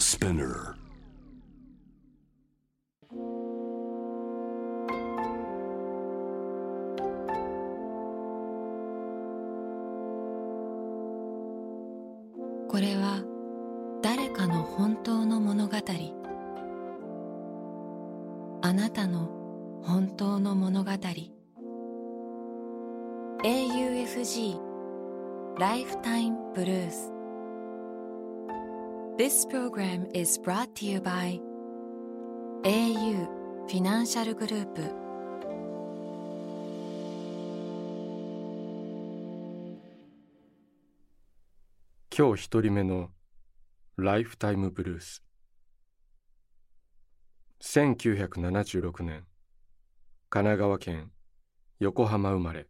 Spinner. This program is brought to you by au フィナンシャルグループ今日一人目のライフタイムブルース1976年神奈川県横浜生まれ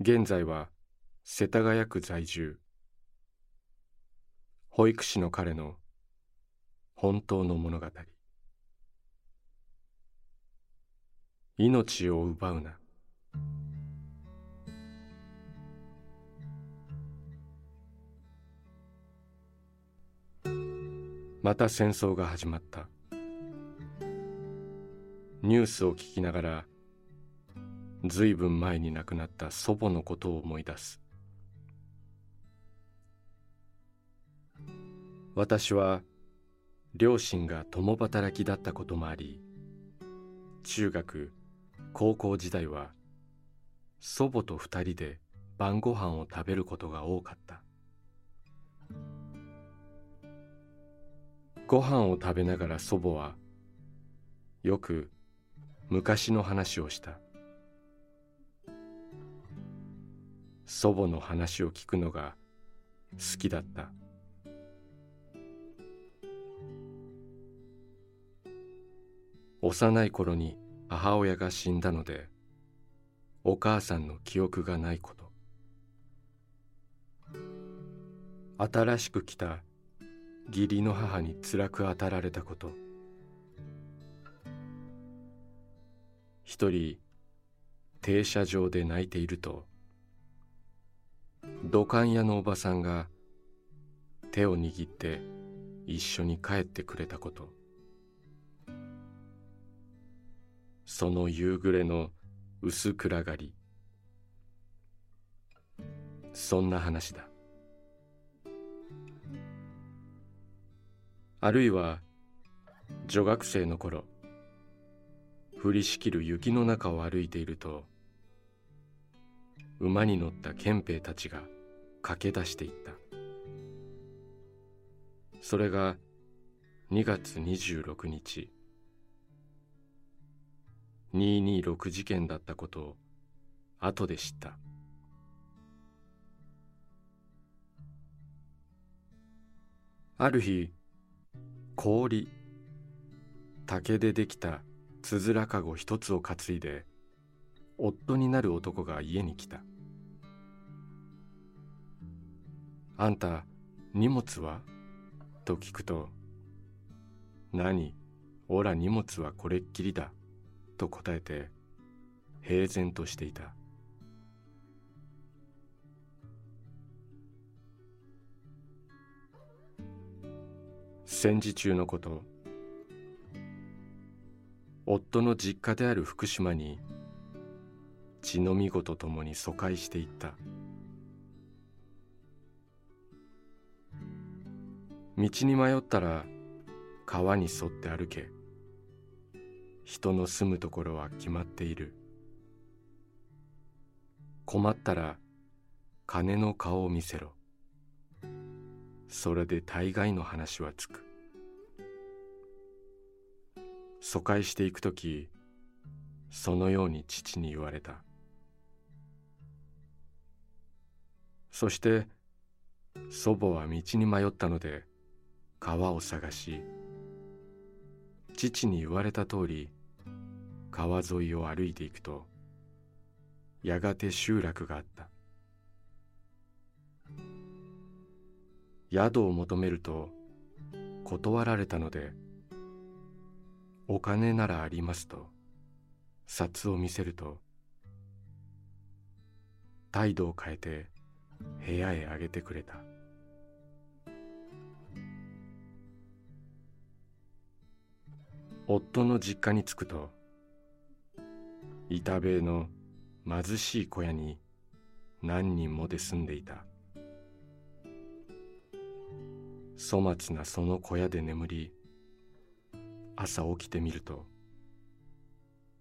現在は世田谷区在住保育士の彼の本当の物語。命を奪うな。また戦争が始まった。ニュースを聞きながらずいぶん前に亡くなった祖母のことを思い出す。私は両親が共働きだったこともあり中学高校時代は祖母と二人で晩ご飯を食べることが多かった。ご飯を食べながら祖母はよく昔の話をした。祖母の話を聞くのが好きだった。幼い頃に母親が死んだのでお母さんの記憶がないこと。新しく来た義理の母に辛く当たられたこと。一人停車場で泣いていると土管屋のおばさんが手を握って一緒に帰ってくれたこと。その夕暮れの薄暗がり。そんな話だ。あるいは女学生の頃降りしきる雪の中を歩いていると馬に乗った憲兵たちが駆け出していった。それが2月26日。226事件だったことを後で知った。ある日氷竹でできたつづらかご一つを担いで夫になる男が家に来た「あんた荷物は?」と聞くと「何？おら荷物はこれっきりだ」と答えて平然としていた。戦時中のこと夫の実家である福島に血のみ子と共に疎開していった。道に迷ったら川に沿って歩け。人の住むところは決まっている。困ったら金の顔を見せろ。それで大概の話はつく。疎開していくときそのように父に言われた。そして祖母は道に迷ったので川を探し父に言われた通り川沿いを歩いていくとやがて集落があった。宿を求めると断られたのでお金ならありますと札を見せると態度を変えて部屋へあげてくれた。夫の実家に着くと板塀の貧しい小屋に何人もで住んでいた。粗末なその小屋で眠り朝起きてみると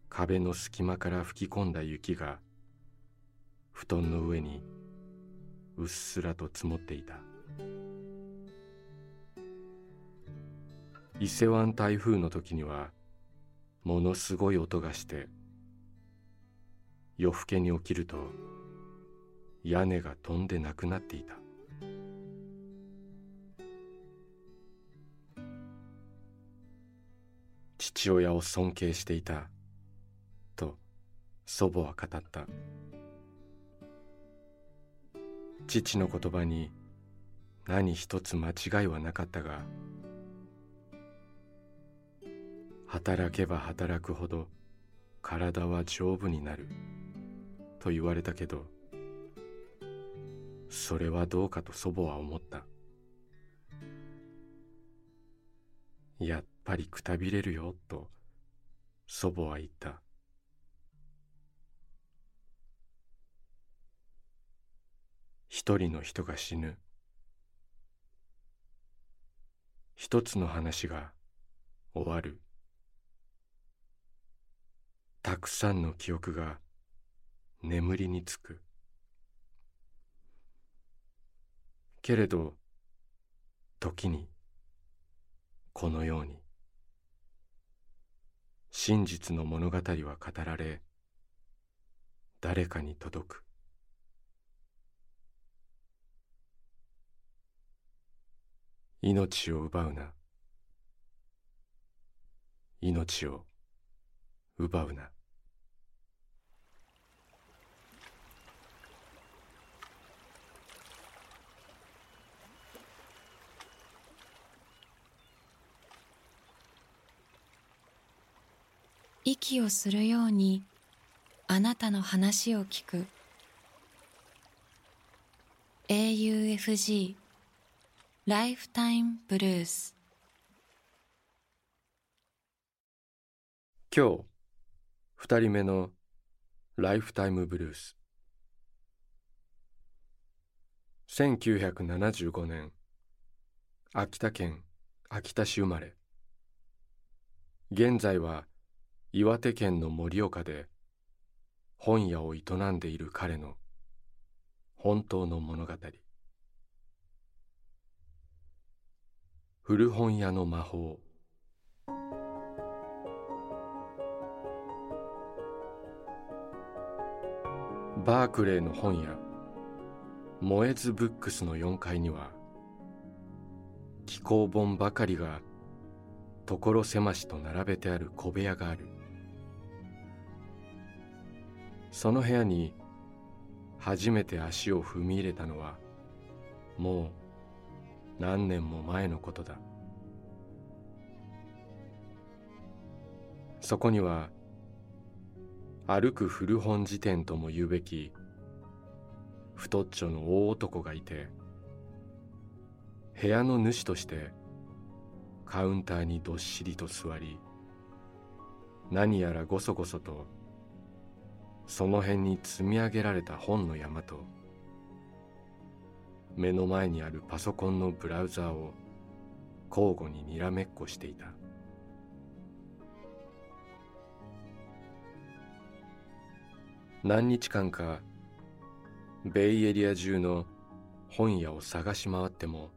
壁の隙間から吹き込んだ雪が布団の上にうっすらと積もっていた。伊勢湾台風の時にはものすごい音がして夜更けに起きると屋根が飛んでなくなっていた。父親を尊敬していたと祖母は語った。父の言葉に何一つ間違いはなかったが働けば働くほど体は丈夫になる。と言われたけどそれはどうかと祖母は思った。やっぱりくたびれるよと祖母は言った。一人の人が死ぬ。一つの話が終わる。たくさんの記憶が眠りにつく。けれど時にこのように真実の物語は語られ誰かに届く。命を奪うな。命を奪うな。息をするようにあなたの話を聞く。AUFG ライフタイムブルース今日二人目のライフタイムブルース1975年秋田県秋田市生まれ。現在は岩手県の盛岡で本屋を営んでいる彼の本当の物語。古本屋の魔法。バークレーの本屋。モエズブックスの4階には気候本ばかりが所狭しと並べてある小部屋がある。その部屋に初めて足を踏み入れたのはもう何年も前のことだ。そこには歩く古本辞典とも言うべき太っちょの大男がいて部屋の主としてカウンターにどっしりと座り何やらごそごそとその辺に積み上げられた本の山と目の前にあるパソコンのブラウザーを交互ににらめっこしていた。何日間かベイエリア中の本屋を探し回っても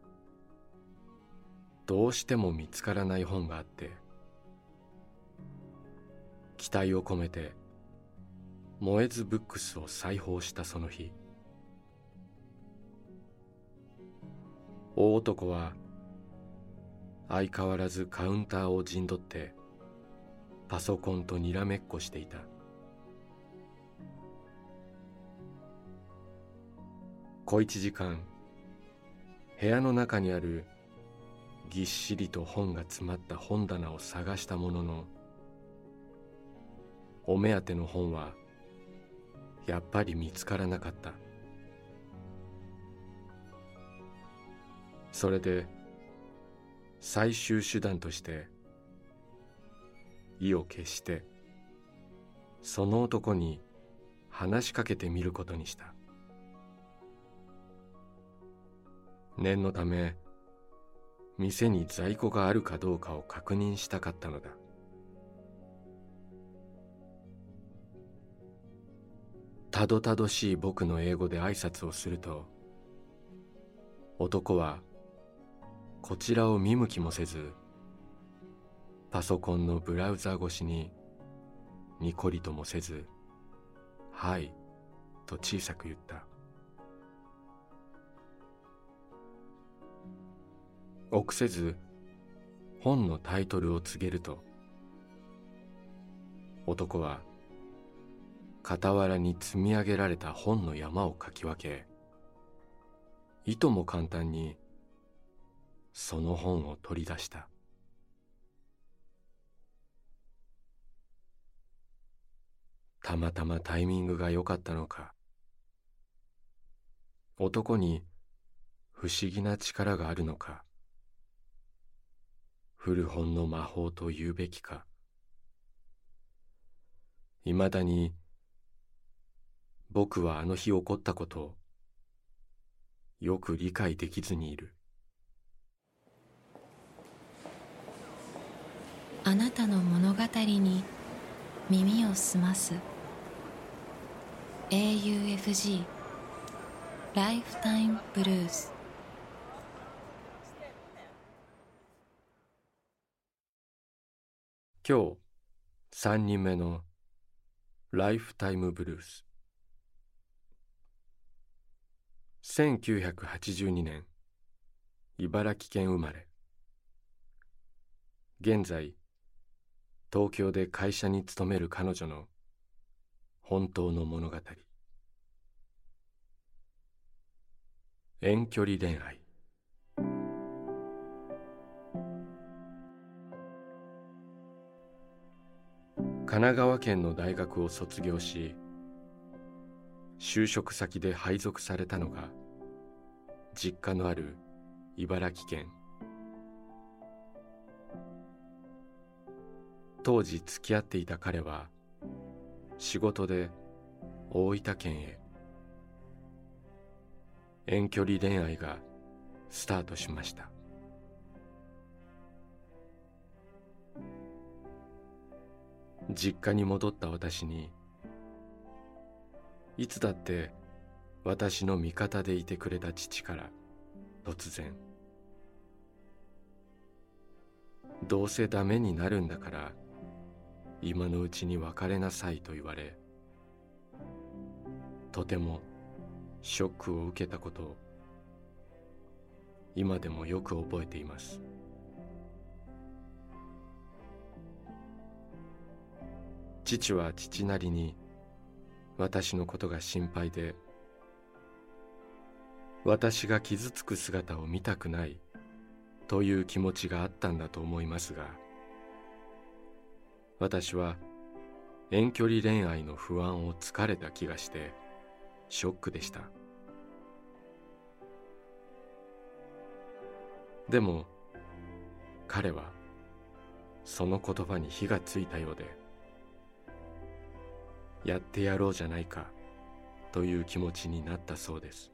どうしても見つからない本があって期待を込めてモエズブックスを裁縫したその日。大男は相変わらずカウンターを陣取ってパソコンとにらめっこしていた。小一時間部屋の中にあるぎっしりと本が詰まった本棚を探したもののお目当ての本はやっぱり見つからなかった。それで最終手段として意を決してその男に話しかけてみることにした。念のため店に在庫があるかどうかを確認したかったのだ。たどたどしい僕の英語で挨拶をすると男はこちらを見向きもせずパソコンのブラウザ越しににこりともせず「はい」と小さく言った。臆せず本のタイトルを告げると男は傍らに積み上げられた本の山をかき分けいとも簡単にその本を取り出した。たまたまタイミングが良かったのか男に不思議な力があるのか古本の魔法と言うべきかいまだに僕はあの日起こったことをよく理解できずにいる。あなたの物語に耳を澄ます。AUFG ライフタイムブルース今日3人目のライフタイムブルース1982年茨城県生まれ。現在東京で会社に勤める彼女の本当の物語。遠距離恋愛。神奈川県の大学を卒業し就職先で配属されたのが実家のある茨城県。当時付き合っていた彼は仕事で大分県へ。遠距離恋愛がスタートしました。実家に戻った私にいつだって私の味方でいてくれた父から突然どうせダメになるんだから今のうちに別れなさいと言われとてもショックを受けたことを今でもよく覚えています。父は父なりに私のことが心配で私が傷つく姿を見たくないという気持ちがあったんだと思いますが私は遠距離恋愛の不安を疲れた気がしてショックでした。でも彼はその言葉に火がついたようでやってやろうじゃないかという気持ちになったそうです。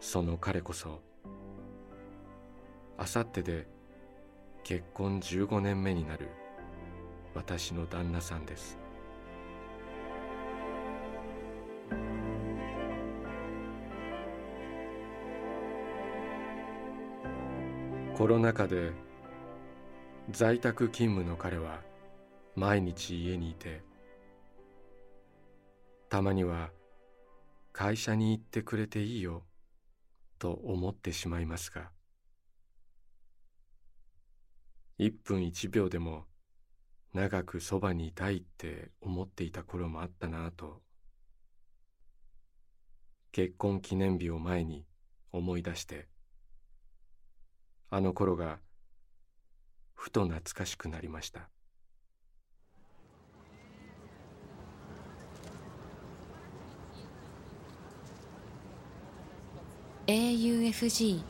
その彼こそあさってで結婚15年目になる私の旦那さんです。コロナ禍で在宅勤務の彼は毎日家にいてたまには会社に行ってくれていいよと思ってしまいますが一分一秒でも長くそばにいたいって思っていた頃もあったなぁと結婚記念日を前に思い出してあの頃がふと懐かしくなりました。AUFG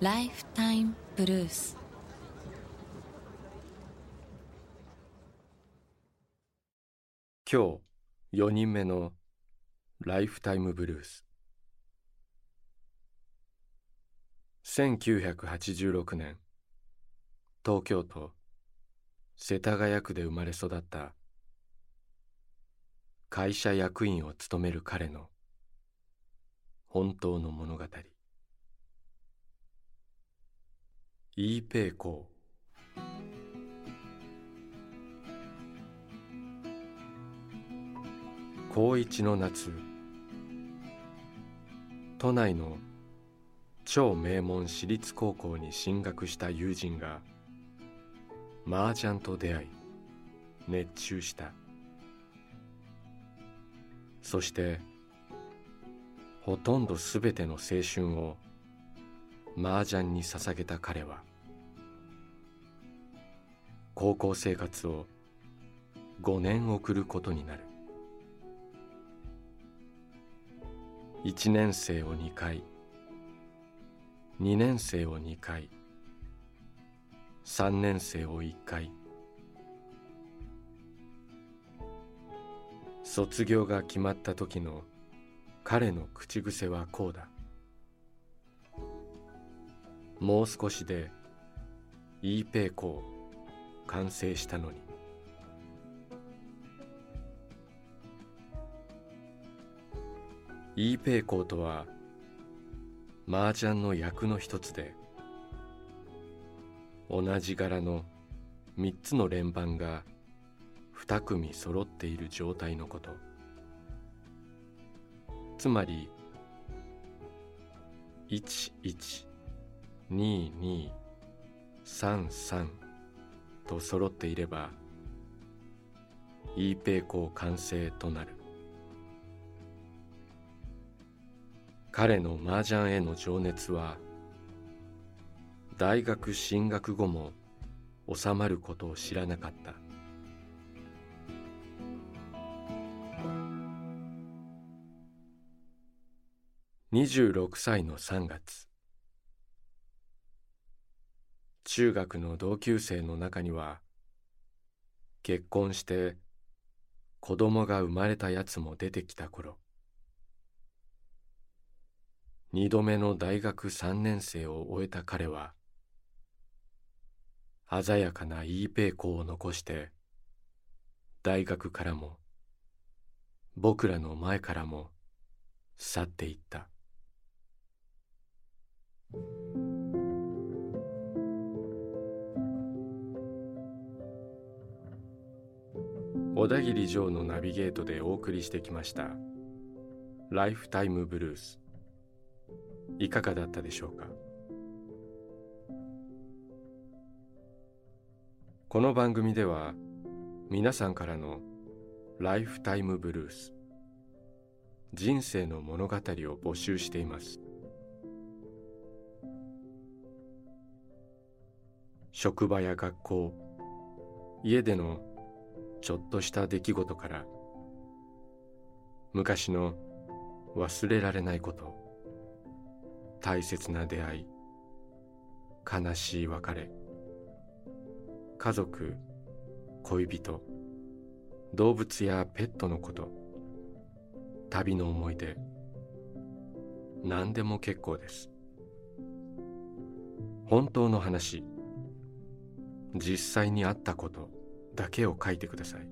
ライフタイムブルース今日4人目のライフタイムブルース。1986年東京都世田谷区で生まれ育った会社役員を務める彼の本当の物語。イーペイコー。高一の夏都内の超名門私立高校に進学した友人が麻雀と出会い熱中した。そしてほとんどすべての青春を麻雀に捧げた彼は高校生活を5年送ることになる。1年生を2回2年生を2回3年生を1回。卒業が決まった時の彼の口癖はこうだ。もう少しで E ペイコー完成したのに。E ペイコーとは麻雀の役の一つで同じ柄の3つの連番が2組揃っている状態のこと。つまり112233と揃っていれば E ペイコー完成となる。彼の麻雀への情熱は大学進学後も収まることを知らなかった。26歳の3月。中学の同級生の中には結婚して子供が生まれたやつも出てきた頃。二度目の大学3年生を終えた彼は鮮やかな E ペイコを残して大学からも僕らの前からも去っていった。小田切城のナビゲートでお送りしてきましたライフタイムブルースいかがだったでしょうか？この番組では皆さんからのライフタイムブルース人生の物語を募集しています。職場や学校家でのちょっとした出来事から昔の忘れられないこと大切な出会い悲しい別れ家族恋人動物やペットのこと旅の思い出。何でも結構です。本当の話実際にあったことだけを書いてください。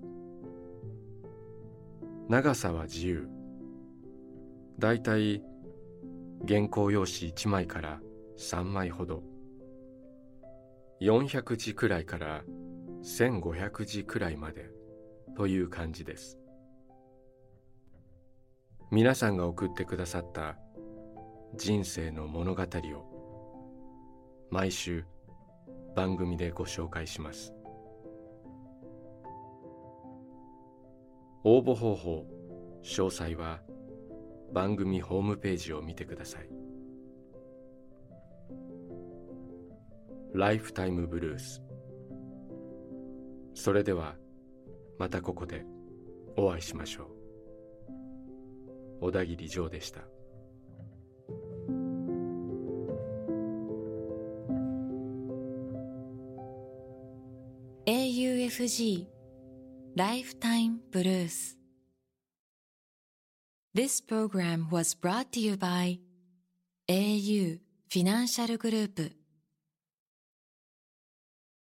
長さは自由。だいたい原稿用紙1枚から3枚ほど。400字くらいから1500字くらいまでという感じです。皆さんが送ってくださった人生の物語を毎週番組でご紹介します。応募方法詳細は番組ホームページを見てください。ライフタイムブルースそれではまたここでお会いしましょう小田切城でした「AUFG ライフタイムブルース」This program was brought to you by AU Financial Group